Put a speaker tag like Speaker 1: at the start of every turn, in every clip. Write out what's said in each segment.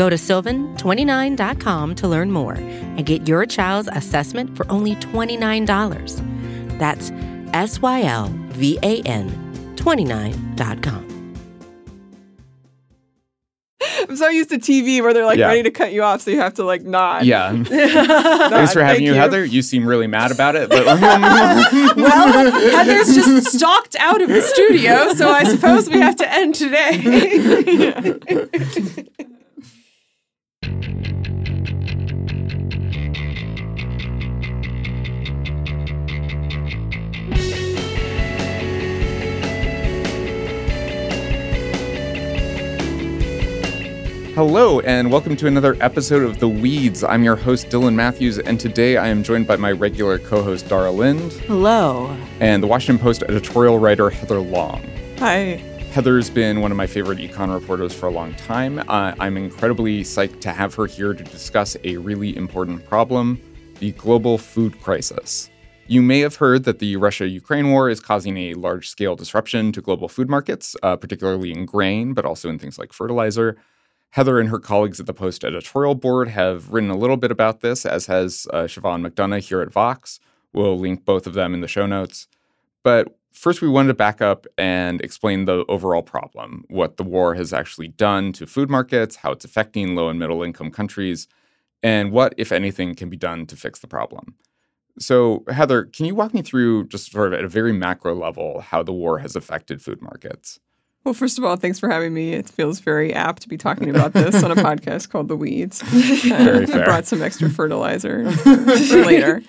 Speaker 1: Go to sylvan29.com to learn more and get your child's assessment for only $29. That's S Y L V A N 29.com.
Speaker 2: I'm so used to TV where they're like
Speaker 3: Yeah.
Speaker 2: ready to cut you off, so you have to like nod.
Speaker 3: Yeah.
Speaker 2: Nod,
Speaker 3: Thanks for having
Speaker 2: thank
Speaker 3: you, Heather. You seem really mad about it, but
Speaker 2: Well, Heather's just stalked out of the studio, so I suppose we have to end today.
Speaker 3: hello and welcome to another episode of The Weeds. I'm your host, Dylan Matthews, and today I am joined by my regular co host, Dara Lind,
Speaker 2: Hello.
Speaker 3: and the Washington Post editorial writer, Heather Long.
Speaker 2: Hi.
Speaker 3: Heather's been one of my favorite econ reporters for a long time. Uh, I'm incredibly psyched to have her here to discuss a really important problem the global food crisis. You may have heard that the Russia Ukraine war is causing a large scale disruption to global food markets, uh, particularly in grain, but also in things like fertilizer. Heather and her colleagues at the Post editorial board have written a little bit about this, as has uh, Siobhan McDonough here at Vox. We'll link both of them in the show notes. But first, we wanted to back up and explain the overall problem what the war has actually done to food markets, how it's affecting low and middle income countries, and what, if anything, can be done to fix the problem. So, Heather, can you walk me through, just sort of at a very macro level, how the war has affected food markets?
Speaker 2: Well, first of all, thanks for having me. It feels very apt to be talking about this on a podcast called The Weeds.
Speaker 3: Very
Speaker 2: I brought some extra fertilizer for later.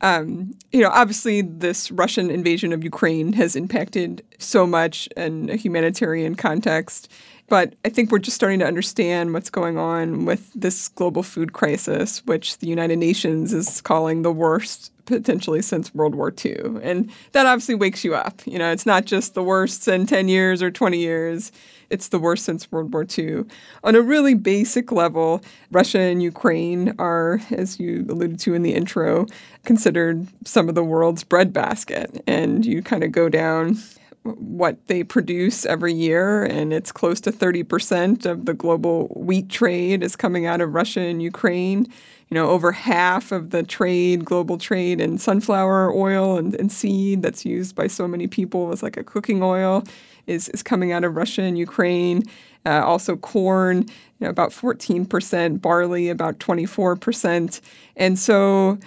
Speaker 2: Um, you know, obviously, this Russian invasion of Ukraine has impacted so much in a humanitarian context. But I think we're just starting to understand what's going on with this global food crisis, which the United Nations is calling the worst potentially since World War II. And that obviously wakes you up. You know, it's not just the worst in 10 years or 20 years, it's the worst since World War II. On a really basic level, Russia and Ukraine are, as you alluded to in the intro, considered some of the world's breadbasket. And you kind of go down what they produce every year, and it's close to 30% of the global wheat trade is coming out of Russia and Ukraine. You know, over half of the trade, global trade in sunflower oil and, and seed that's used by so many people as like a cooking oil is, is coming out of Russia and Ukraine. Uh, also, corn, you know, about 14%, barley, about 24%. And so,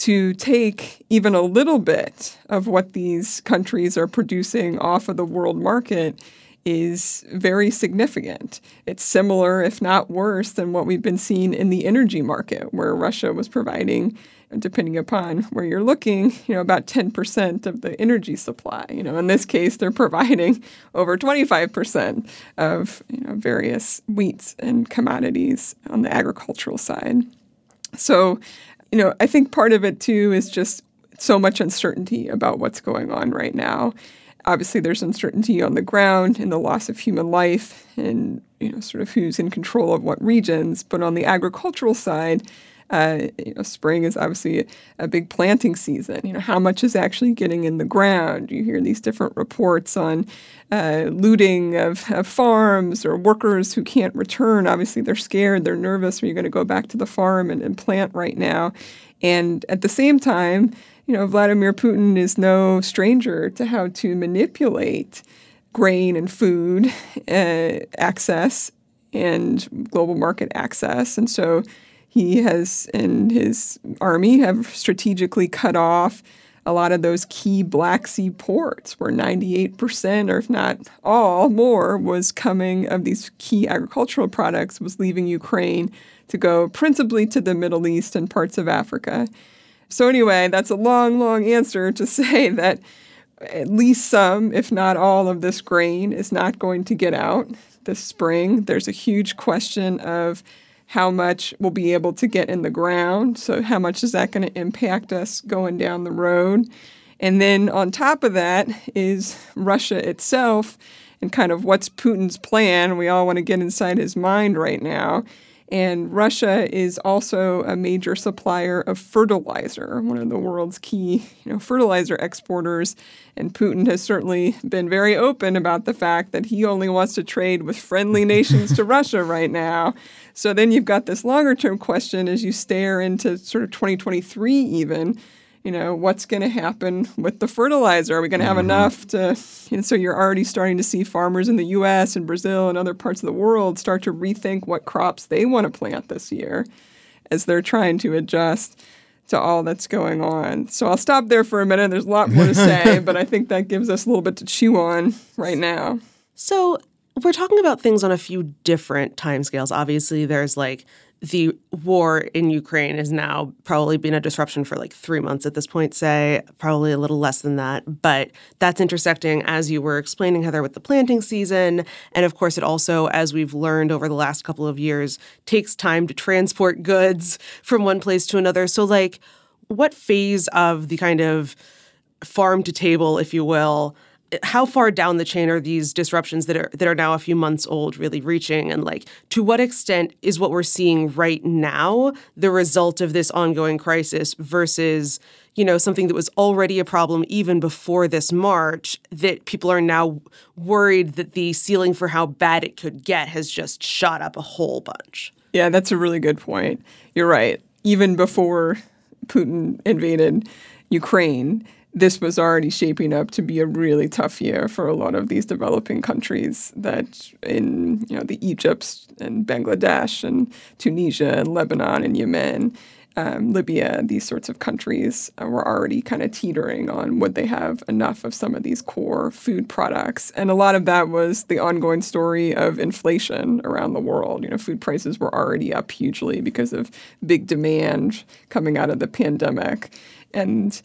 Speaker 2: to take even a little bit of what these countries are producing off of the world market is very significant. It's similar, if not worse, than what we've been seeing in the energy market, where Russia was providing, depending upon where you're looking, you know, about 10% of the energy supply. You know, in this case, they're providing over 25% of you know various wheats and commodities on the agricultural side. So, you know, I think part of it too is just so much uncertainty about what's going on right now. Obviously, there's uncertainty on the ground in the loss of human life and, you know, sort of who's in control of what regions. But on the agricultural side, uh, you know, spring is obviously a, a big planting season. You know, how much is actually getting in the ground? You hear these different reports on uh, looting of, of farms or workers who can't return. Obviously, they're scared, they're nervous. Are you going to go back to the farm and, and plant right now? And at the same time, you know, Vladimir Putin is no stranger to how to manipulate grain and food uh, access and global market access. And so He has and his army have strategically cut off a lot of those key Black Sea ports where 98% or if not all more was coming of these key agricultural products was leaving Ukraine to go principally to the Middle East and parts of Africa. So anyway, that's a long long answer to say that at least some, if not all, of this grain is not going to get out this spring. There's a huge question of how much we'll be able to get in the ground. So, how much is that going to impact us going down the road? And then on top of that is Russia itself and kind of what's Putin's plan. We all want to get inside his mind right now. And Russia is also a major supplier of fertilizer, one of the world's key you know, fertilizer exporters. And Putin has certainly been very open about the fact that he only wants to trade with friendly nations to Russia right now. So then you've got this longer term question as you stare into sort of 2023 even you know, what's going to happen with the fertilizer? Are we going to have mm-hmm. enough to, you know, so you're already starting to see farmers in the US and Brazil and other parts of the world start to rethink what crops they want to plant this year as they're trying to adjust to all that's going on. So I'll stop there for a minute. There's a lot more to say, but I think that gives us a little bit to chew on right now.
Speaker 4: So we're talking about things on a few different timescales. Obviously, there's like the war in Ukraine has now probably been a disruption for like three months at this point, say, probably a little less than that. But that's intersecting, as you were explaining, Heather, with the planting season. And of course, it also, as we've learned over the last couple of years, takes time to transport goods from one place to another. So, like, what phase of the kind of farm to table, if you will, how far down the chain are these disruptions that are that are now a few months old really reaching? And like to what extent is what we're seeing right now the result of this ongoing crisis versus you know something that was already a problem even before this march that people are now worried that the ceiling for how bad it could get has just shot up a whole bunch?
Speaker 2: Yeah that's a really good point. You're right. Even before putin invaded ukraine this was already shaping up to be a really tough year for a lot of these developing countries that in you know the Egypt and Bangladesh and Tunisia and Lebanon and Yemen, um, Libya, these sorts of countries uh, were already kind of teetering on would they have enough of some of these core food products. And a lot of that was the ongoing story of inflation around the world. You know, food prices were already up hugely because of big demand coming out of the pandemic. And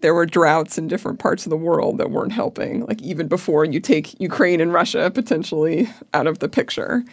Speaker 2: there were droughts in different parts of the world that weren't helping, like even before you take Ukraine and Russia potentially out of the picture.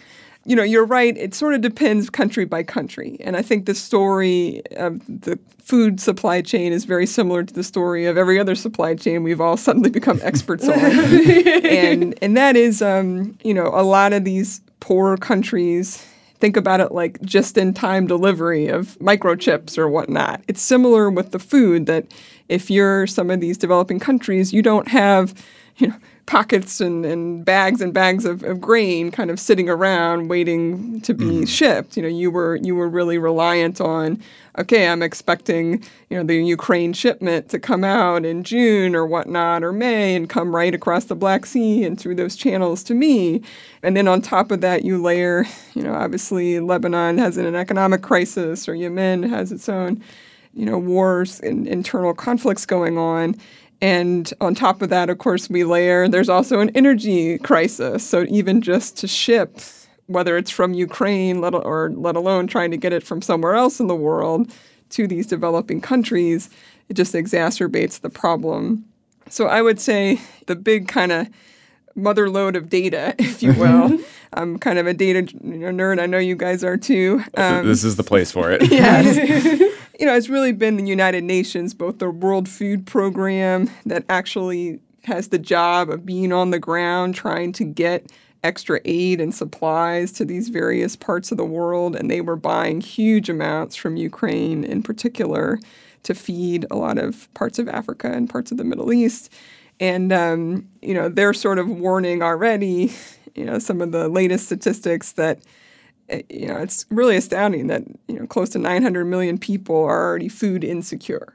Speaker 2: You know, you're right, it sort of depends country by country. And I think the story of the food supply chain is very similar to the story of every other supply chain we've all suddenly become experts on. and and that is um, you know, a lot of these poor countries think about it like just in time delivery of microchips or whatnot. It's similar with the food that if you're some of these developing countries, you don't have, you know, pockets and, and bags and bags of, of grain kind of sitting around waiting to be mm. shipped. You know, you were you were really reliant on, okay, I'm expecting, you know, the Ukraine shipment to come out in June or whatnot or May and come right across the Black Sea and through those channels to me. And then on top of that you layer, you know, obviously Lebanon has an economic crisis or Yemen has its own, you know, wars and internal conflicts going on. And on top of that, of course, we layer there's also an energy crisis. So even just to ship, whether it's from Ukraine let, or let alone trying to get it from somewhere else in the world to these developing countries, it just exacerbates the problem. So I would say the big kind of mother lode of data, if you will. I'm kind of a data nerd. I know you guys are too.
Speaker 3: Um, this is the place for it.
Speaker 2: yes. you know, it's really been the United Nations, both the World Food Program that actually has the job of being on the ground trying to get extra aid and supplies to these various parts of the world. And they were buying huge amounts from Ukraine in particular to feed a lot of parts of Africa and parts of the Middle East. And, um, you know, they're sort of warning already, you know, some of the latest statistics that you know, it's really astounding that you know close to 900 million people are already food insecure.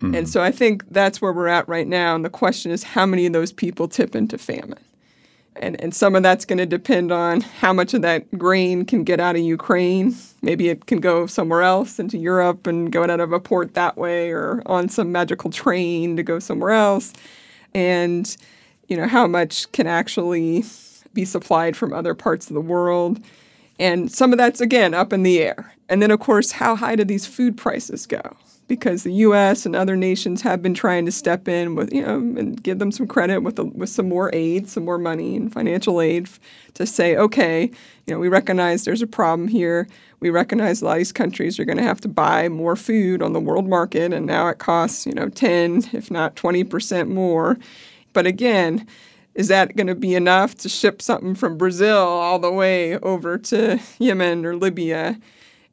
Speaker 2: Mm-hmm. And so I think that's where we're at right now. And the question is, how many of those people tip into famine? And, and some of that's going to depend on how much of that grain can get out of Ukraine. Maybe it can go somewhere else into Europe and go out of a port that way or on some magical train to go somewhere else. And, you know, how much can actually be supplied from other parts of the world. And some of that's, again, up in the air. And then, of course, how high do these food prices go? because the U.S. and other nations have been trying to step in with, you know, and give them some credit with a, with some more aid, some more money and financial aid to say, okay, you know, we recognize there's a problem here. We recognize a lot of these countries are going to have to buy more food on the world market, and now it costs, you know, 10, if not 20 percent more. But again, is that going to be enough to ship something from Brazil all the way over to Yemen or Libya?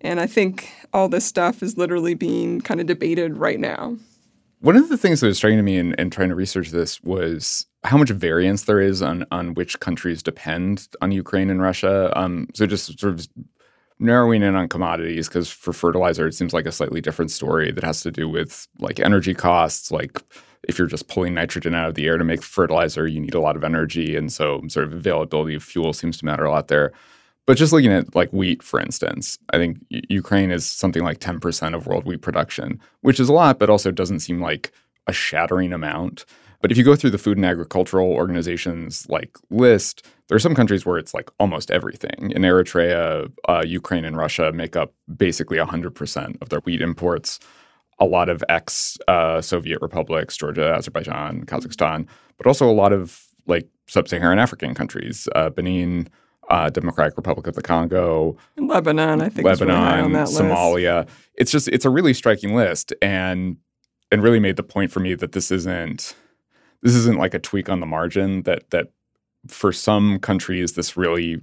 Speaker 2: And I think all this stuff is literally being kind of debated right now.
Speaker 3: One of the things that was striking to me in, in trying to research this was how much variance there is on on which countries depend on Ukraine and Russia. Um, so just sort of narrowing in on commodities because for fertilizer it seems like a slightly different story that has to do with like energy costs like if you're just pulling nitrogen out of the air to make fertilizer you need a lot of energy and so sort of availability of fuel seems to matter a lot there but just looking at like wheat, for instance, I think Ukraine is something like 10% of world wheat production, which is a lot, but also doesn't seem like a shattering amount. But if you go through the Food and Agricultural Organization's like list, there are some countries where it's like almost everything. In Eritrea, uh, Ukraine, and Russia make up basically 100% of their wheat imports. A lot of ex uh, Soviet republics, Georgia, Azerbaijan, Kazakhstan, but also a lot of like sub Saharan African countries, uh, Benin, uh, Democratic Republic of the Congo,
Speaker 2: Lebanon, I think
Speaker 3: Lebanon,
Speaker 2: really
Speaker 3: Somalia. List. It's just it's a really striking list, and and really made the point for me that this isn't this isn't like a tweak on the margin. That that for some countries this really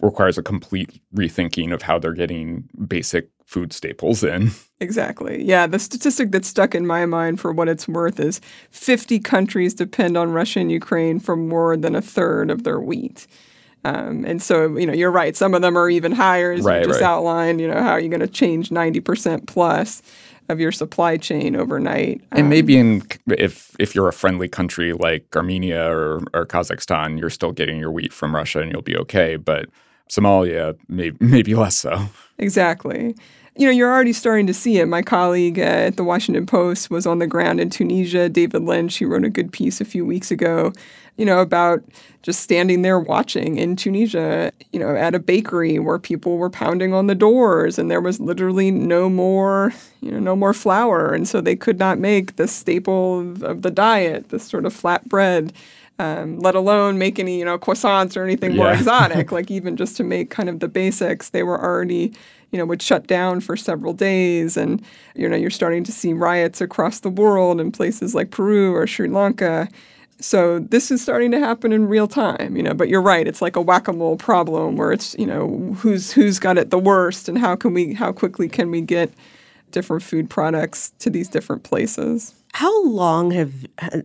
Speaker 3: requires a complete rethinking of how they're getting basic food staples in.
Speaker 2: Exactly. Yeah, the statistic that's stuck in my mind for what it's worth is 50 countries depend on Russia and Ukraine for more than a third of their wheat. Um, and so, you know, you're right. Some of them are even higher, as right, you just right. outlined. You know, how are you going to change 90% plus of your supply chain overnight?
Speaker 3: Um, and maybe in if if you're a friendly country like Armenia or, or Kazakhstan, you're still getting your wheat from Russia and you'll be okay. But Somalia, may, maybe less so.
Speaker 2: Exactly you know, you're already starting to see it. My colleague at the Washington Post was on the ground in Tunisia, David Lynch. He wrote a good piece a few weeks ago you know, about just standing there watching in Tunisia, you know, at a bakery where people were pounding on the doors and there was literally no more, you know, no more flour. And so they could not make the staple of, of the diet, this sort of flat bread. Um, let alone make any, you know, croissants or anything yeah. more exotic. like even just to make kind of the basics, they were already, you know, would shut down for several days. And, you know, you're starting to see riots across the world in places like Peru or Sri Lanka. So this is starting to happen in real time, you know. But you're right; it's like a whack-a-mole problem where it's you know who's who's got it the worst, and how can we how quickly can we get different food products to these different places.
Speaker 4: How long have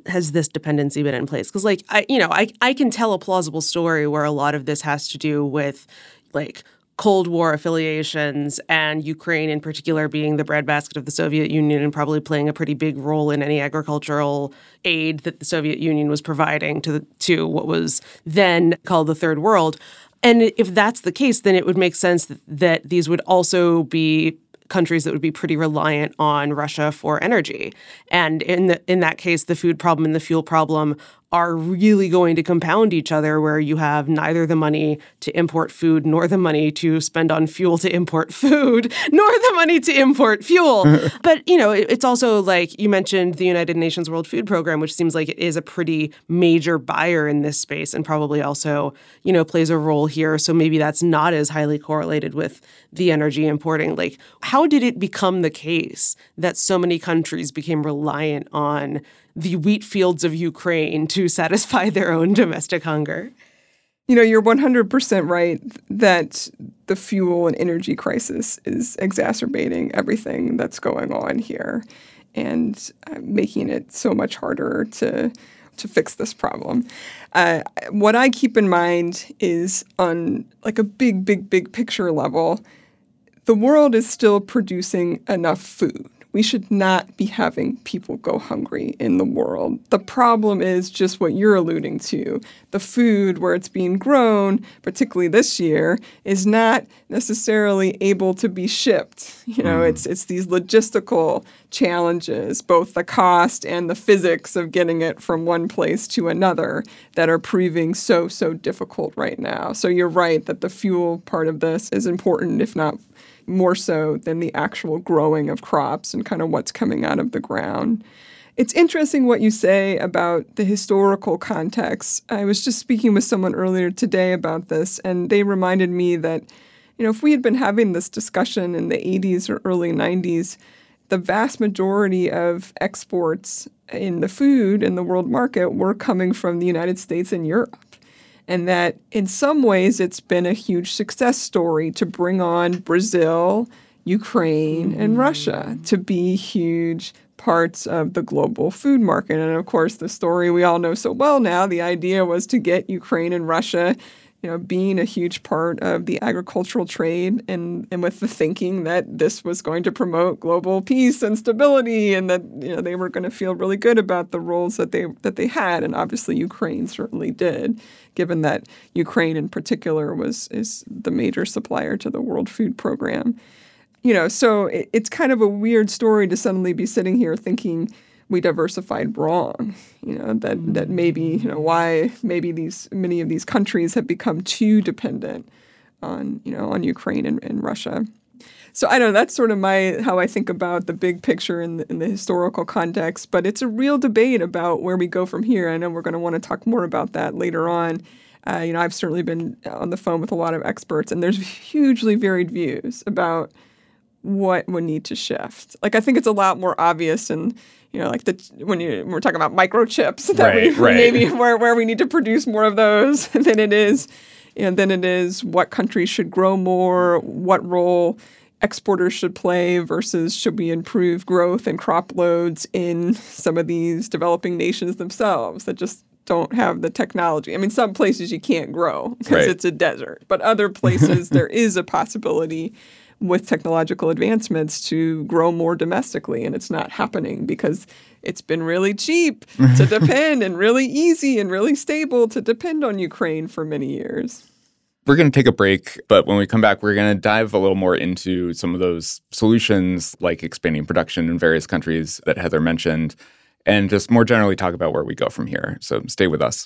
Speaker 4: has this dependency been in place? Because like I you know I I can tell a plausible story where a lot of this has to do with like Cold War affiliations and Ukraine in particular being the breadbasket of the Soviet Union and probably playing a pretty big role in any agricultural aid that the Soviet Union was providing to the, to what was then called the Third World. And if that's the case, then it would make sense that, that these would also be countries that would be pretty reliant on Russia for energy. And in the, in that case, the food problem and the fuel problem are really going to compound each other where you have neither the money to import food nor the money to spend on fuel to import food nor the money to import fuel. But you know it's also like you mentioned the united nations world food program which seems like it is a pretty major buyer in this space and probably also you know plays a role here. So maybe that's not as highly correlated with the energy importing. Like how did it become the case that so many countries became reliant on the wheat fields of Ukraine to satisfy their own domestic hunger.
Speaker 2: You know, you're 100% right that the fuel and energy crisis is exacerbating everything that's going on here and uh, making it so much harder to to fix this problem. Uh, what I keep in mind is on like a big, big, big picture level, the world is still producing enough food we should not be having people go hungry in the world. The problem is just what you're alluding to. The food where it's being grown, particularly this year, is not necessarily able to be shipped. You know, mm. it's it's these logistical challenges, both the cost and the physics of getting it from one place to another that are proving so so difficult right now. So you're right that the fuel part of this is important if not more so than the actual growing of crops and kind of what's coming out of the ground. It's interesting what you say about the historical context. I was just speaking with someone earlier today about this, and they reminded me that, you know, if we had been having this discussion in the 80s or early 90s, the vast majority of exports in the food in the world market were coming from the United States and Europe and that in some ways it's been a huge success story to bring on Brazil, Ukraine, and mm. Russia to be huge parts of the global food market. And of course, the story we all know so well now the idea was to get Ukraine and Russia you know, being a huge part of the agricultural trade and, and with the thinking that this was going to promote global peace and stability and that you know they were going to feel really good about the roles that they that they had and obviously Ukraine certainly did given that Ukraine in particular was is the major supplier to the World Food Program. You know, so it, it's kind of a weird story to suddenly be sitting here thinking we diversified wrong. You know that that maybe you know why maybe these many of these countries have become too dependent on you know on Ukraine and, and Russia. So I don't know. That's sort of my how I think about the big picture in the, in the historical context. But it's a real debate about where we go from here. I know we're going to want to talk more about that later on. Uh, you know, I've certainly been on the phone with a lot of experts, and there's hugely varied views about what would need to shift. Like I think it's a lot more obvious and you know, like the when you we're talking about microchips that right, we, right. maybe where where we need to produce more of those than it is, and then it is what countries should grow more, what role exporters should play versus should we improve growth and crop loads in some of these developing nations themselves that just don't have the technology. I mean, some places you can't grow because right. it's a desert, but other places there is a possibility with technological advancements to grow more domestically. And it's not happening because it's been really cheap to depend and really easy and really stable to depend on Ukraine for many years.
Speaker 3: We're going to take a break, but when we come back, we're going to dive a little more into some of those solutions like expanding production in various countries that Heather mentioned, and just more generally talk about where we go from here. So stay with us.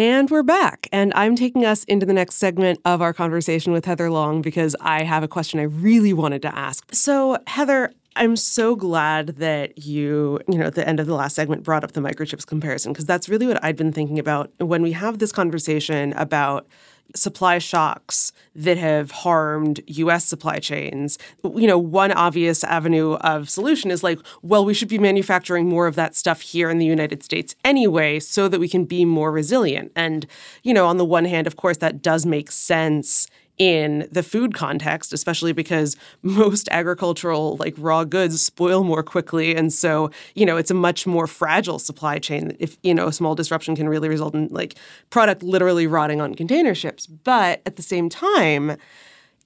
Speaker 4: And we're back. And I'm taking us into the next segment of our conversation with Heather Long because I have a question I really wanted to ask. So, Heather, I'm so glad that you, you know, at the end of the last segment brought up the microchips comparison because that's really what I'd been thinking about when we have this conversation about supply shocks that have harmed US supply chains, you know, one obvious avenue of solution is like, well, we should be manufacturing more of that stuff here in the United States anyway so that we can be more resilient. And, you know, on the one hand, of course, that does make sense in the food context, especially because most agricultural like raw goods spoil more quickly. And so, you know, it's a much more fragile supply chain. If, you know, a small disruption can really result in like product literally rotting on container ships. But at the same time,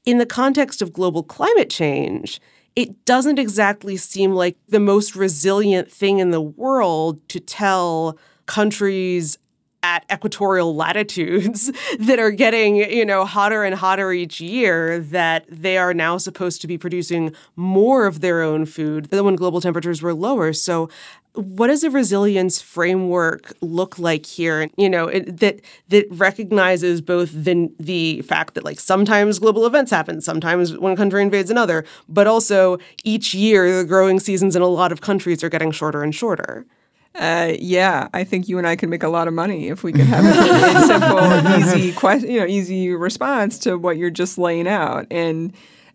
Speaker 4: in the context of global climate change, it doesn't exactly seem like the most resilient thing in the world to tell countries at equatorial latitudes that are getting, you know, hotter and hotter each year that they are now supposed to be producing more of their own food than when global temperatures were lower. So what does a resilience framework look like here you know it, that that recognizes both the the fact that like sometimes global events happen sometimes one country invades another but also each year the growing seasons in a lot of countries are getting shorter and shorter
Speaker 2: uh, yeah, I think you and I can make a lot of money if we can have a, a simple, easy question, you know, easy response to what you're just laying out. And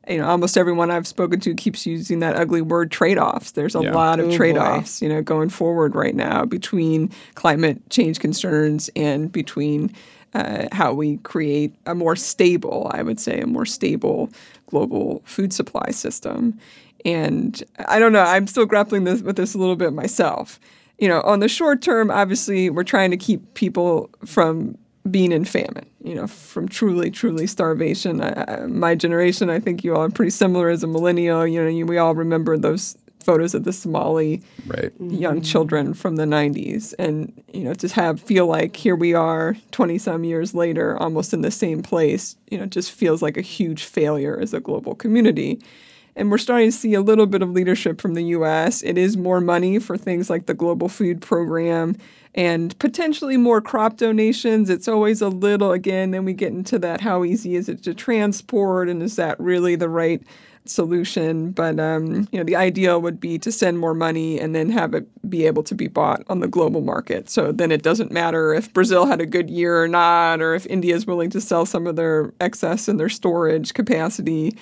Speaker 2: you know, almost everyone I've spoken to keeps using that ugly word trade-offs. There's a yeah. lot of oh, trade-offs, boy. you know, going forward right now between climate change concerns and between uh, how we create a more stable, I would say, a more stable global food supply system. And I don't know, I'm still grappling this, with this a little bit myself you know, on the short term, obviously, we're trying to keep people from being in famine, you know, from truly, truly starvation. I, I, my generation, I think you all are pretty similar as a millennial. You know, you, we all remember those photos of the Somali
Speaker 3: right.
Speaker 2: young mm-hmm. children from the 90s. And, you know, to have feel like here we are 20 some years later, almost in the same place, you know, just feels like a huge failure as a global community. And we're starting to see a little bit of leadership from the US. It is more money for things like the Global Food Program and potentially more crop donations. It's always a little, again, then we get into that how easy is it to transport and is that really the right solution? But, um, you know, the ideal would be to send more money and then have it be able to be bought on the global market. So then it doesn't matter if Brazil had a good year or not, or if India is willing to sell some of their excess in their storage capacity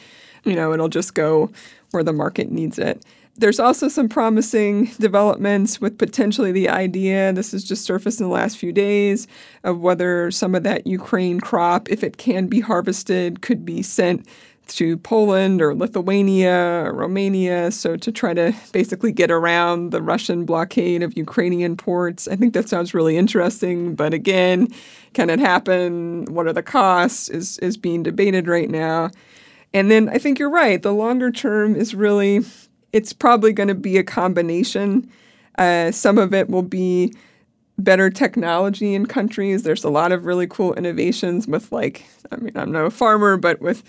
Speaker 2: you know, it'll just go where the market needs it. There's also some promising developments with potentially the idea, this has just surfaced in the last few days, of whether some of that Ukraine crop, if it can be harvested, could be sent to Poland or Lithuania or Romania. So to try to basically get around the Russian blockade of Ukrainian ports. I think that sounds really interesting. But again, can it happen? What are the costs? Is is being debated right now. And then I think you're right. The longer term is really, it's probably going to be a combination. Uh, some of it will be better technology in countries. There's a lot of really cool innovations with, like, I mean, I'm no farmer, but with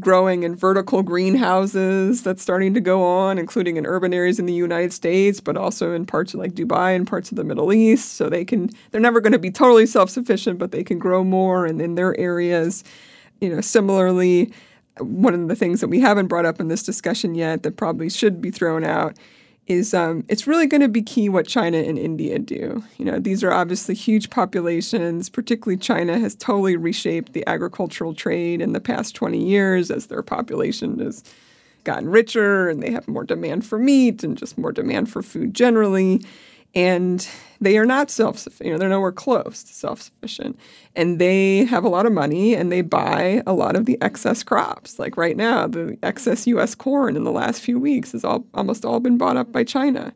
Speaker 2: growing in vertical greenhouses that's starting to go on, including in urban areas in the United States, but also in parts of like Dubai and parts of the Middle East. So they can, they're never going to be totally self sufficient, but they can grow more and in their areas. You know, similarly, one of the things that we haven't brought up in this discussion yet that probably should be thrown out is um, it's really going to be key what China and India do. You know, these are obviously huge populations. Particularly, China has totally reshaped the agricultural trade in the past 20 years as their population has gotten richer and they have more demand for meat and just more demand for food generally and they are not self-sufficient. You know, they're nowhere close to self-sufficient, and they have a lot of money and they buy a lot of the excess crops. Like right now, the excess U.S. corn in the last few weeks has all almost all been bought up by China,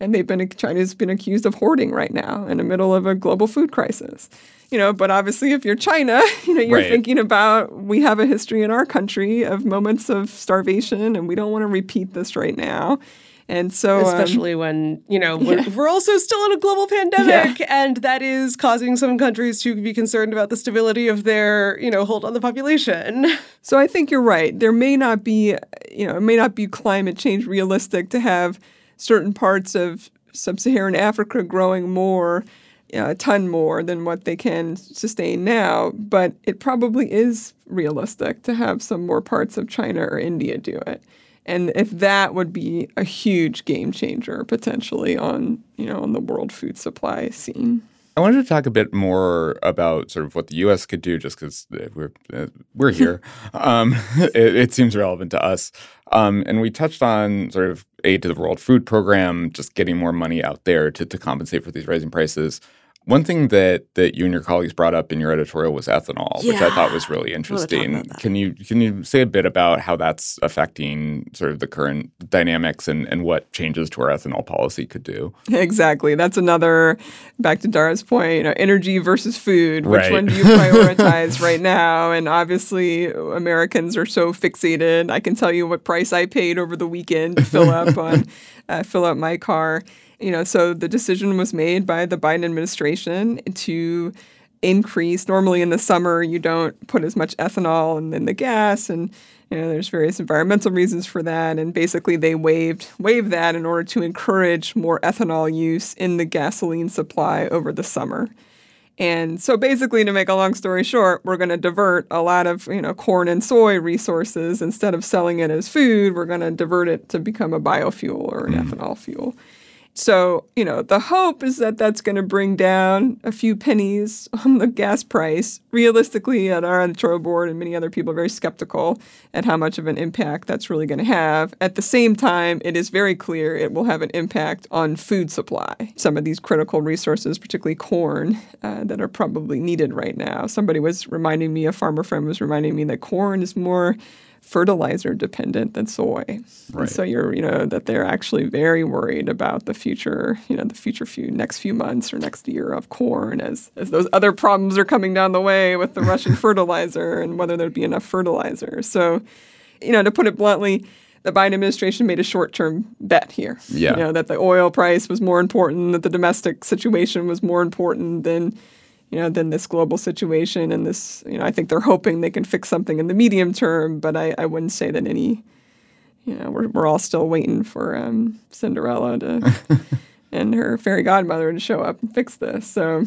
Speaker 2: and they've been China's been accused of hoarding right now in the middle of a global food crisis. You know, but obviously, if you're China, you know you're right. thinking about we have a history in our country of moments of starvation, and we don't want to repeat this right now and so,
Speaker 4: um, especially um, when, you know, we're, yeah. we're, also still in a global pandemic, yeah. and that is causing some countries to be concerned about the stability of their, you know, hold on the population.
Speaker 2: So I think you're right. There may not be, you know, it may not be climate change realistic to have certain parts of sub Saharan Africa growing more. You know, a ton more than what they can sustain now, but it probably is realistic to have some more parts of China or India do it and if that would be a huge game changer potentially on you know on the world food supply scene
Speaker 3: I wanted to talk a bit more about sort of what the U.S. could do, just because we're uh, we're here. um, it, it, seems relevant to us, um, and we touched on sort of aid to the World Food Program, just getting more money out there to, to compensate for these rising prices. One thing that that you and your colleagues brought up in your editorial was ethanol, yeah. which I thought was really interesting. Can you can you say a bit about how that's affecting sort of the current dynamics and, and what changes to our ethanol policy could do?
Speaker 2: Exactly. That's another back to Dara's point, you know, energy versus food. Which right. one do you prioritize right now? And obviously Americans are so fixated. I can tell you what price I paid over the weekend to fill up on uh, fill up my car. You know, so the decision was made by the Biden administration to increase. Normally in the summer, you don't put as much ethanol in, in the gas, and you know there's various environmental reasons for that. And basically, they waived waived that in order to encourage more ethanol use in the gasoline supply over the summer. And so basically to make a long story short, we're going to divert a lot of, you know, corn and soy resources instead of selling it as food, we're going to divert it to become a biofuel or an mm. ethanol fuel. So, you know, the hope is that that's going to bring down a few pennies on the gas price. Realistically, at our editorial board and many other people are very skeptical at how much of an impact that's really going to have. At the same time, it is very clear it will have an impact on food supply. Some of these critical resources, particularly corn, uh, that are probably needed right now. Somebody was reminding me, a farmer friend was reminding me that corn is more fertilizer dependent than soy. Right. So you're, you know, that they're actually very worried about the future, you know, the future few next few months or next year of corn as as those other problems are coming down the way with the Russian fertilizer and whether there'd be enough fertilizer. So, you know, to put it bluntly, the Biden administration made a short-term bet here.
Speaker 3: Yeah.
Speaker 2: You know, that the oil price was more important, that the domestic situation was more important than you know, than this global situation and this, you know, I think they're hoping they can fix something in the medium term, but I, I wouldn't say that any, you know, we're, we're all still waiting for um, Cinderella to and her fairy godmother to show up and fix this. So,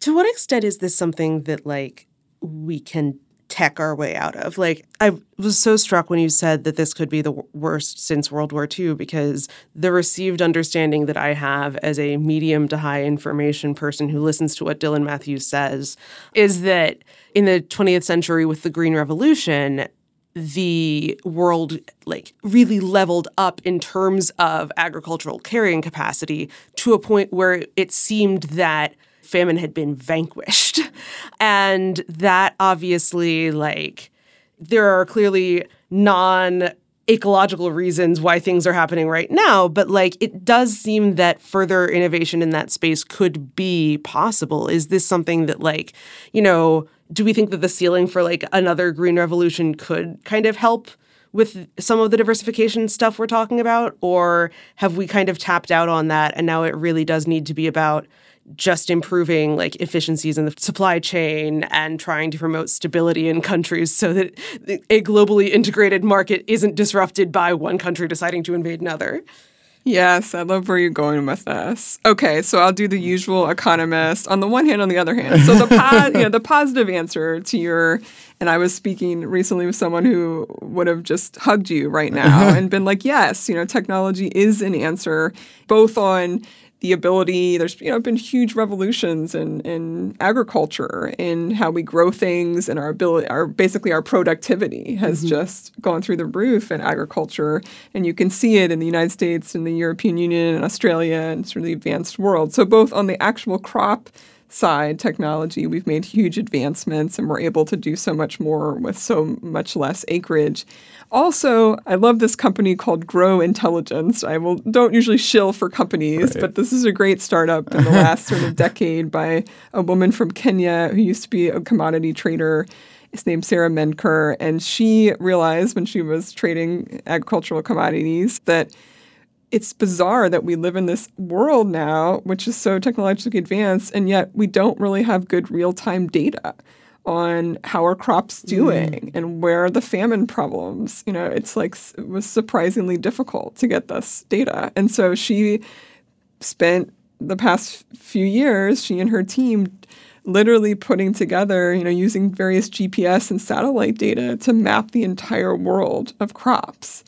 Speaker 4: to what extent is this something that like we can tech our way out of. Like, I was so struck when you said that this could be the worst since World War II because the received understanding that I have as a medium to high information person who listens to what Dylan Matthews says is that in the 20th century with the Green Revolution, the world like really leveled up in terms of agricultural carrying capacity to a point where it seemed that famine had been vanquished. And that obviously, like, there are clearly non ecological reasons why things are happening right now, but like it does seem that further innovation in that space could be possible. Is this something that, like, you know, do we think that the ceiling for like another green revolution could kind of help? with some of the diversification stuff we're talking about? Or have we kind of tapped out on that and now it really does need to be about just improving like efficiencies in the supply chain and trying to promote stability in countries so that a globally integrated market isn't disrupted by one country deciding to invade another.
Speaker 2: Yes, I love where you're going with this. Okay, so I'll do the usual economist on the one hand, on the other hand. So the po- you know, the positive answer to your, and I was speaking recently with someone who would have just hugged you right now and been like, yes, you know, technology is an answer, both on the ability there's you know been huge revolutions in, in agriculture in how we grow things and our ability our basically our productivity has mm-hmm. just gone through the roof in agriculture. And you can see it in the United States and the European Union and Australia and sort of the advanced world. So both on the actual crop side technology we've made huge advancements and we're able to do so much more with so much less acreage also, I love this company called Gro Intelligence. I will don't usually shill for companies, right. but this is a great startup in the last sort of decade by a woman from Kenya who used to be a commodity trader. It's named Sara Menker, and she realized when she was trading agricultural commodities that it's bizarre that we live in this world now, which is so technologically advanced, and yet we don't really have good real time data on how are crops doing mm. and where are the famine problems. You know, it's like it was surprisingly difficult to get this data. And so she spent the past few years, she and her team literally putting together, you know, using various GPS and satellite data to map the entire world of crops.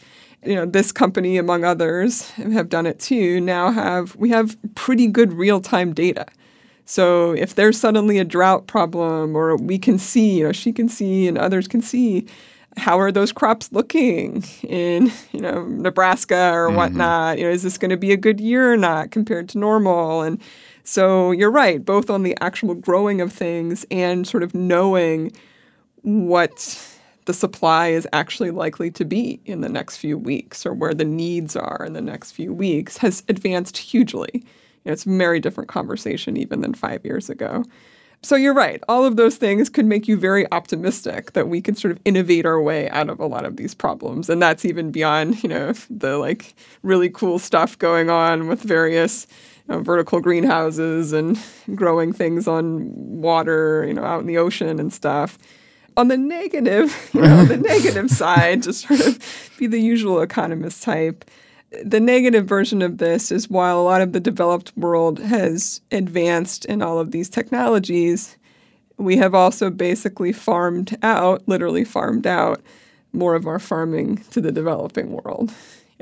Speaker 2: You know, this company, among others, have done it too. Now have we have pretty good real-time data So if there's suddenly a drought problem, or we can see, you know, she can see and others can see, how are those crops looking in, you know, Nebraska or mm-hmm. whatnot? You know, is this going to be a good year or not compared to normal? And so you're right, both on the actual growing of things and sort of knowing what the supply is actually likely to be in the next few weeks or where the needs are in the next few weeks has advanced hugely. Know, it's a very different conversation even than five years ago. So you're right. All of those things could make you very optimistic that we can sort of innovate our way out of a lot of these problems. And that's even beyond, you know, the like really cool stuff going on with various you know, vertical greenhouses and growing things on water, you know, out in the ocean and stuff on the negative, you know, the negative side, to sort of be the usual economist type, the negative version of this is while a lot of the developed world has advanced in all of these technologies, we have also basically farmed out, literally farmed out, more of our farming to the developing world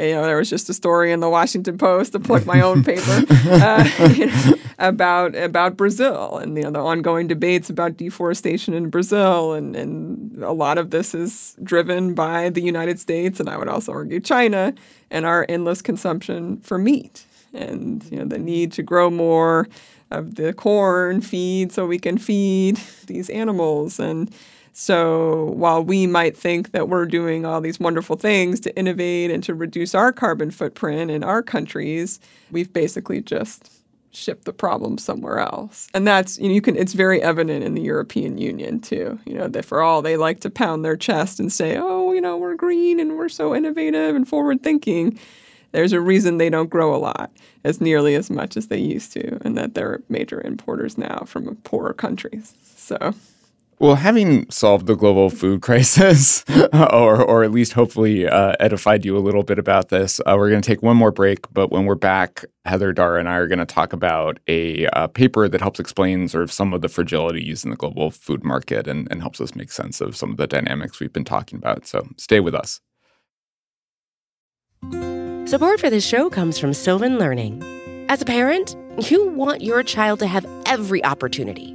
Speaker 2: you know, there was just a story in the Washington Post to plug my own paper uh, you know, about about Brazil and you know the ongoing debates about deforestation in Brazil, and and a lot of this is driven by the United States, and I would also argue China, and our endless consumption for meat, and you know the need to grow more of the corn feed so we can feed these animals. And so while we might think that we're doing all these wonderful things to innovate and to reduce our carbon footprint in our countries, we've basically just shipped the problem somewhere else. And that's you know you can it's very evident in the European Union too. You know that for all they like to pound their chest and say, "Oh, you know, we're green and we're so innovative and forward thinking." There's a reason they don't grow a lot as nearly as much as they used to and that they're major importers now from poorer countries. So
Speaker 3: well, having solved the global food crisis, or or at least hopefully uh, edified you a little bit about this, uh, we're going to take one more break. But when we're back, Heather Dara and I are going to talk about a uh, paper that helps explain sort of some of the fragilities in the global food market and, and helps us make sense of some of the dynamics we've been talking about. So stay with us.
Speaker 1: Support for this show comes from Sylvan Learning. As a parent, you want your child to have every opportunity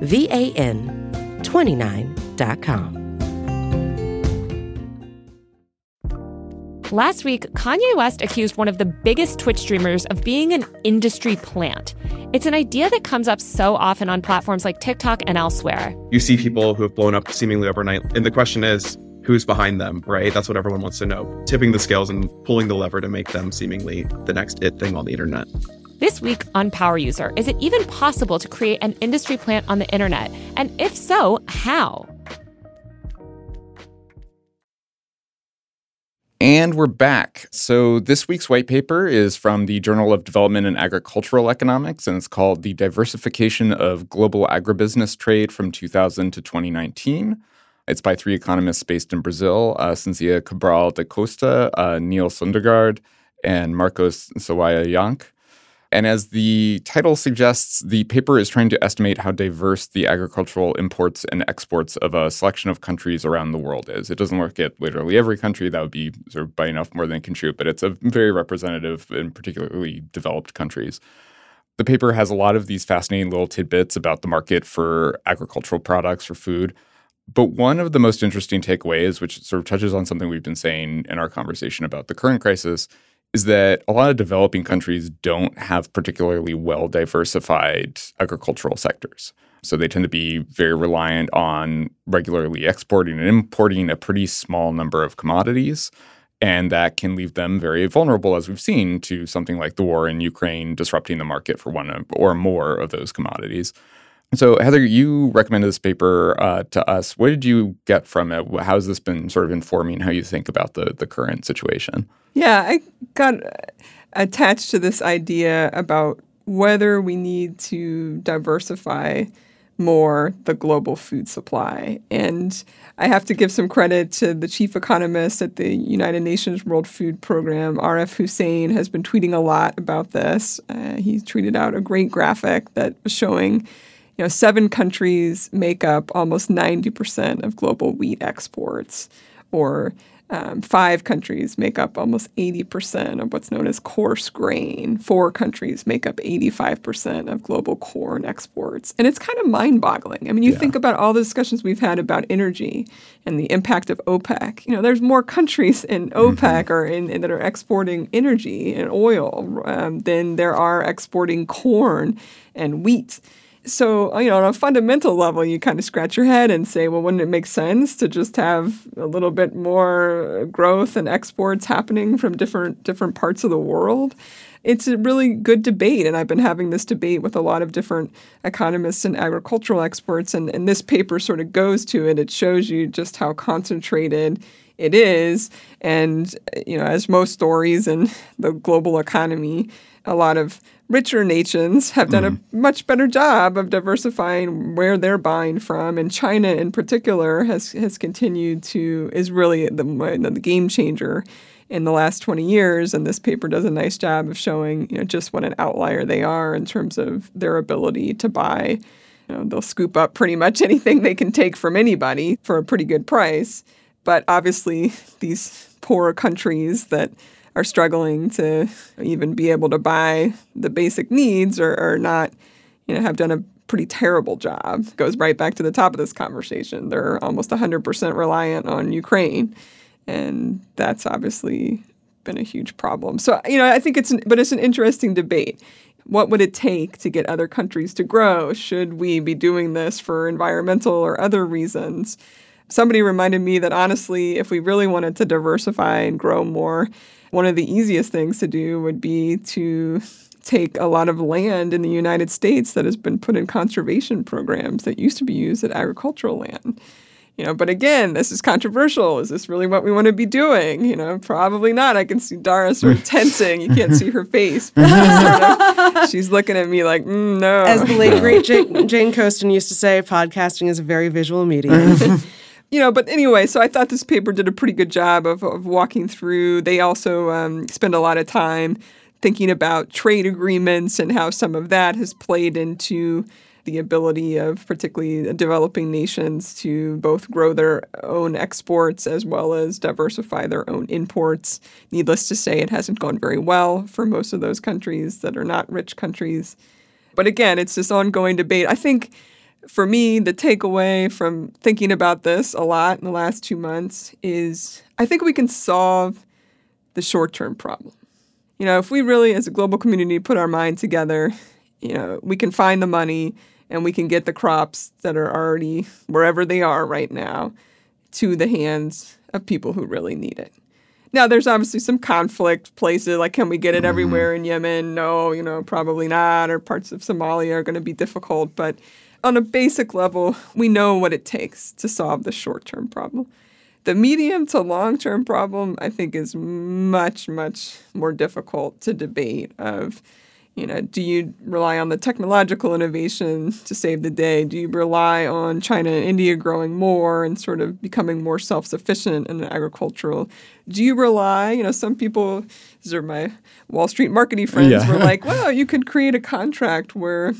Speaker 1: VAN29.com.
Speaker 5: Last week, Kanye West accused one of the biggest Twitch streamers of being an industry plant. It's an idea that comes up so often on platforms like TikTok and elsewhere.
Speaker 6: You see people who have blown up seemingly overnight, and the question is, who's behind them, right? That's what everyone wants to know. Tipping the scales and pulling the lever to make them seemingly the next it thing on the internet.
Speaker 5: This week on Power User, is it even possible to create an industry plant on the internet? And if so, how?
Speaker 3: And we're back. So, this week's white paper is from the Journal of Development and Agricultural Economics, and it's called The Diversification of Global Agribusiness Trade from 2000 to 2019. It's by three economists based in Brazil uh, Cinthia Cabral da Costa, uh, Neil Søndergaard, and Marcos Sawaya Jank. And as the title suggests, the paper is trying to estimate how diverse the agricultural imports and exports of a selection of countries around the world is. It doesn't look at literally every country, that would be sort of by enough more than it can shoot, but it's a very representative and particularly developed countries. The paper has a lot of these fascinating little tidbits about the market for agricultural products, for food. But one of the most interesting takeaways, which sort of touches on something we've been saying in our conversation about the current crisis, is that a lot of developing countries don't have particularly well diversified agricultural sectors. So they tend to be very reliant on regularly exporting and importing a pretty small number of commodities. And that can leave them very vulnerable, as we've seen, to something like the war in Ukraine disrupting the market for one or more of those commodities. So, Heather, you recommended this paper uh, to us. What did you get from it? How has this been sort of informing how you think about the, the current situation?
Speaker 2: Yeah, I got attached to this idea about whether we need to diversify more the global food supply. And I have to give some credit to the chief economist at the United Nations World Food Program, Arif Husain, has been tweeting a lot about this. Uh, he tweeted out a great graphic that was showing, you know, seven countries make up almost 90% of global wheat exports, or um, five countries make up almost 80% of what's known as coarse grain. Four countries make up 85% of global corn exports. And it's kind of mind boggling. I mean, you yeah. think about all the discussions we've had about energy and the impact of OPEC. You know, there's more countries in OPEC mm-hmm. or in, in, that are exporting energy and oil um, than there are exporting corn and wheat. So, you know, on a fundamental level, you kind of scratch your head and say, well, wouldn't it make sense to just have a little bit more growth and exports happening from different different parts of the world? It's a really good debate, and I've been having this debate with a lot of different economists and agricultural experts, and, and this paper sort of goes to it. It shows you just how concentrated it is, and you know, as most stories in the global economy, a lot of richer nations have done mm. a much better job of diversifying where they're buying from, and China in particular has has continued to is really the the game changer in the last 20 years and this paper does a nice job of showing you know just what an outlier they are in terms of their ability to buy you know, they'll scoop up pretty much anything they can take from anybody for a pretty good price but obviously these poorer countries that are struggling to even be able to buy the basic needs or, or not, you know, have done a pretty terrible job. It goes right back to the top of this conversation. They're almost 100% reliant on Ukraine. And that's obviously been a huge problem. So, you know, I think it's, an, but it's an interesting debate. What would it take to get other countries to grow? Should we be doing this for environmental or other reasons? Somebody reminded me that honestly, if we really wanted to diversify and grow more, one of the easiest things to do would be to take a lot of land in the United States that has been put in conservation programs that used to be used as agricultural land. You know, but again, this is controversial. Is this really what we want to be doing? You know, probably not. I can see Dara sort of tensing. You can't see her face. But she's, of, she's looking at me like, mm, no.
Speaker 4: As the late great Jane, Jane Coaston used to say, podcasting is a very visual medium
Speaker 2: you know, but anyway, so I thought this paper did a pretty good job of, of walking through. They also um, spend a lot of time thinking about trade agreements and how some of that has played into the ability of particularly developing nations to both grow their own exports as well as diversify their own imports. Needless to say, it hasn't gone very well for most of those countries that are not rich countries. But again, it's this ongoing debate. I think for me, the takeaway from thinking about this a lot in the last two months is I think we can solve the short term problem. You know, if we really, as a global community, put our mind together, you know, we can find the money and we can get the crops that are already wherever they are right now to the hands of people who really need it. Now, there's obviously some conflict places, like can we get it mm-hmm. everywhere in Yemen? No, you know, probably not. Or parts of Somalia are going to be difficult. But on a basic level, we know what it takes to solve the short term problem. The medium to long term problem, I think, is much, much more difficult to debate. Of, you know, do you rely on the technological innovation to save the day? Do you rely on China and India growing more and sort of becoming more self sufficient in agricultural? Do you rely, you know, some people, these are my Wall Street marketing friends, yeah. were like, well, you could create a contract where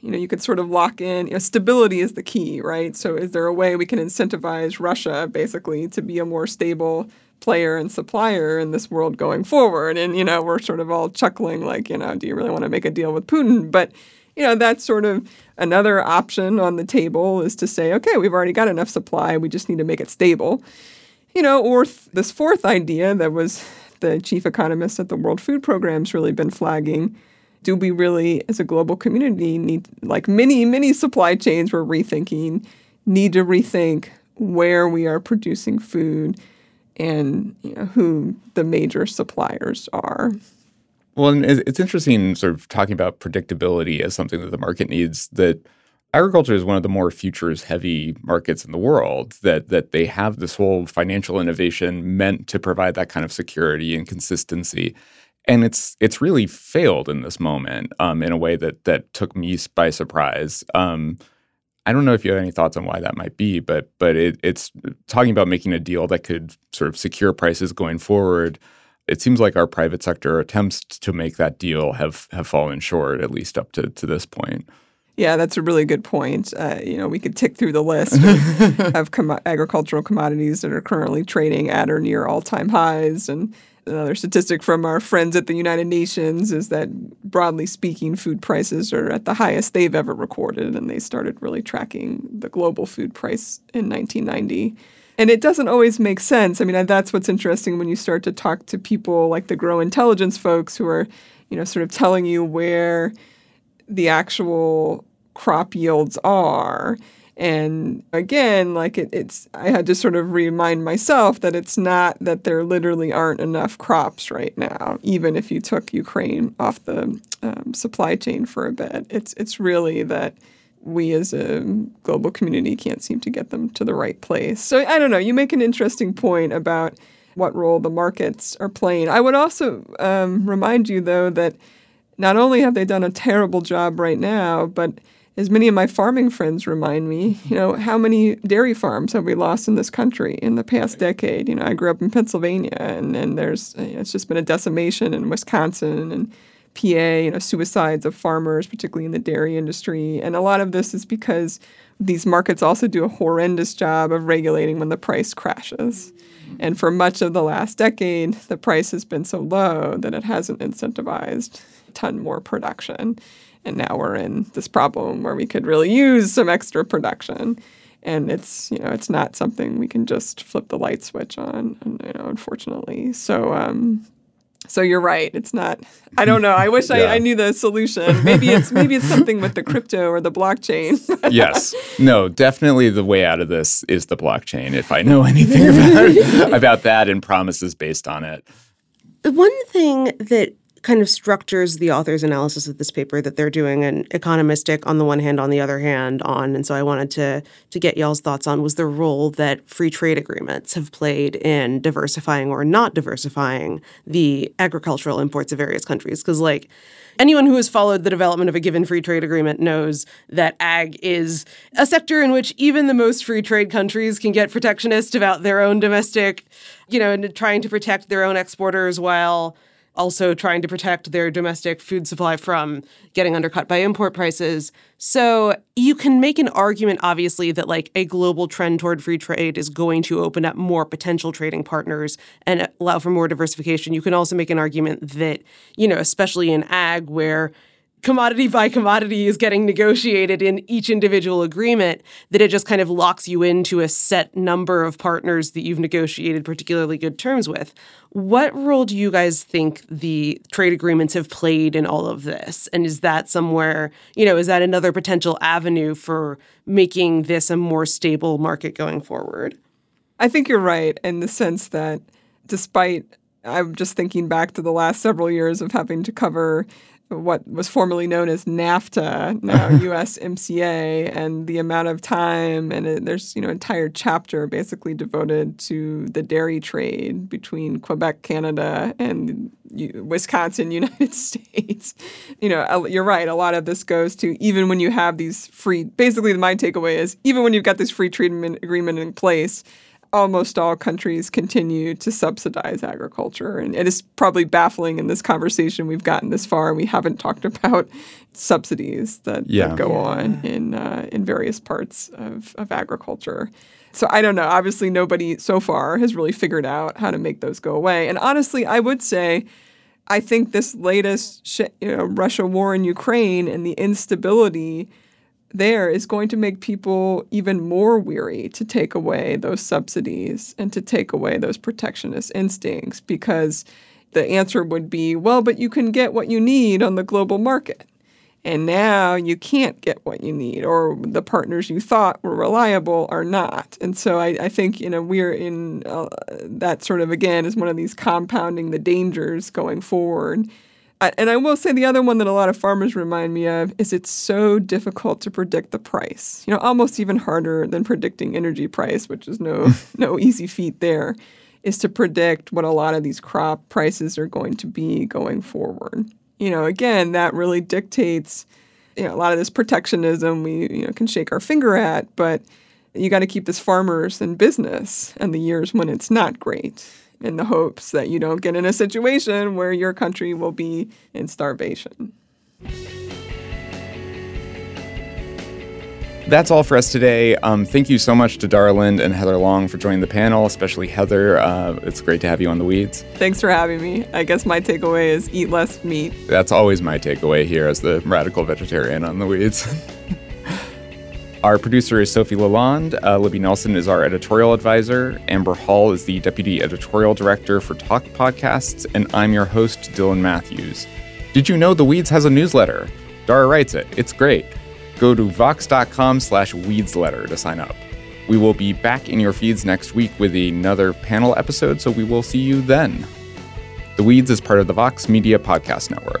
Speaker 2: you know, you could sort of lock in. You know, stability is the key, right? So, is there a way we can incentivize Russia basically to be a more stable player and supplier in this world going forward? And you know, we're sort of all chuckling, like, you know, do you really want to make a deal with Putin? But you know, that's sort of another option on the table is to say, okay, we've already got enough supply, we just need to make it stable. You know, or th- this fourth idea that was the chief economist at the World Food Program's really been flagging do we really, as a global community, need, like many, many supply chains we're rethinking, need to rethink where we are producing food and you know, who the major suppliers are.
Speaker 3: Well, and it's interesting sort of talking about predictability as something that the market needs that agriculture is one of the more futures heavy markets in the world that that they have this whole financial innovation meant to provide that kind of security and consistency and it's it's really failed in this moment um, in a way that that took me by surprise um, I don't know if you have any thoughts on why that might be, but but it, it's talking about making a deal that could sort of secure prices going forward. It seems like our private sector attempts to make that deal have have fallen short, at least up to to this point.
Speaker 2: Yeah, that's a really good point. Uh, you know, we could tick through the list of com- agricultural commodities that are currently trading at or near all-time highs, and another statistic from our friends at the United Nations is that broadly speaking, food prices are at the highest they've ever recorded, and they started really tracking the global food price in 1990. And it doesn't always make sense. I mean, that's what's interesting when you start to talk to people like the Gro Intelligence folks who are, you know, sort of telling you where the actual crop yields are and again, like it, it's, I had to sort of remind myself that it's not that there literally aren't enough crops right now, even if you took Ukraine off the um, supply chain for a bit. It's, it's really that we as a global community can't seem to get them to the right place. So I don't know. You make an interesting point about what role the markets are playing. I would also um, remind you, though, that not only have they done a terrible job right now, but as many of my farming friends remind me, you know, how many dairy farms have we lost in this country in the past decade? You know, I grew up in Pennsylvania, and, and there's you know, it's just been a decimation in Wisconsin and PA, you know, suicides of farmers, particularly in the dairy industry. And a lot of this is because these markets also do a horrendous job of regulating when the price crashes. Mm-hmm. And for much of the last decade, the price has been so low that it hasn't incentivized a ton more production. And now we're in this problem where we could really use some extra production. And it's, you know, it's not something we can just flip the light switch on, you know, unfortunately. So, um, so you're right. It's not. I don't know. I wish yeah. I, I, knew the solution. Maybe it's maybe it's something with the crypto or the blockchain.
Speaker 3: yes. No. Definitely, the way out of this is the blockchain. If I know anything about about that and promises based on it.
Speaker 4: The one thing that kind of structures the author's analysis of this paper that they're doing an economistic on the one hand on the other hand on and so i wanted to to get y'all's thoughts on was the role that free trade agreements have played in diversifying or not diversifying the agricultural imports of various countries. Because like anyone who has followed the development of a given free trade agreement knows that ag is a sector in which even the most free trade countries can get protectionist about their own domestic you know and trying to protect their own exporters while also trying to protect their domestic food supply from getting undercut by import prices. So you can make an argument, obviously, that like a global trend toward free trade is going to open up more potential trading partners and allow for more diversification. You can also make an argument that, you know, especially in ag, where commodity by commodity is getting negotiated in each individual agreement that it just kind of locks you into a set number of partners that you've negotiated particularly good terms with. What role do you guys think the trade agreements have played in all of this? And is that somewhere, you know, is that another potential avenue for making this a more stable market going forward?
Speaker 2: I think you're right in the sense that despite I'm just thinking back to the last several years of having to cover what was formerly known as NAFTA, now USMCA, and the amount of time and it, there's you know entire chapter basically devoted to the dairy trade between Quebec, Canada, and Wisconsin, United States. You know, you're right. A lot of this goes to even when you have these free. Basically, my takeaway is even when you've got this free treatment agreement in place almost all countries continue to subsidize agriculture. And it is probably baffling in this conversation we've gotten this far, and we haven't talked about subsidies that, yeah. that go yeah. on in uh, in various parts of, of agriculture. So I don't know. Obviously, nobody so far has really figured out how to make those go away. And honestly, I would say. I think this latest, sh- you know, Russia war in Ukraine and the instability there is going to make people even more weary to take away those subsidies and to take away those protectionist instincts because the answer would be, well, but you can get what you need on the global market. And now you can't get what you need, or the partners you thought were reliable are not. And so I, I think you know we're in uh, that sort of again is one of these compounding the dangers going forward. And I will say the other one that a lot of farmers remind me of is it's so difficult to predict the price. You know, almost even harder than predicting energy price, which is no no easy feat there, is to predict what a lot of these crop prices are going to be going forward you know, again, that really dictates you know, a lot of this protectionism we you know can shake our finger at, but you got to keep this farmers in business and the years when it's not great in the hopes that you don't get in a situation where your country will be in starvation.
Speaker 3: That's all for us today. Um, thank you so much to Dara Lind and Heather Long for joining the panel, especially Heather. Uh, it's great to have you on the weeds.
Speaker 2: Thanks for having me. I guess my takeaway is eat less meat.
Speaker 3: That's always my takeaway here as the radical vegetarian on the weeds. Our producer is Sofi LaLonde. Uh, Libby Nelson is our editorial advisor. Amber Hall is the deputy editorial director for Talk Podcasts, and I'm your host, Dylan Matthews. Did you know The Weeds has a newsletter? Dara writes it. It's great go to vox.com slash weedsletter to sign up. We will be back in your feeds next week with another panel episode, so we will see you then. The Weeds is part of the Vox Media Podcast Network.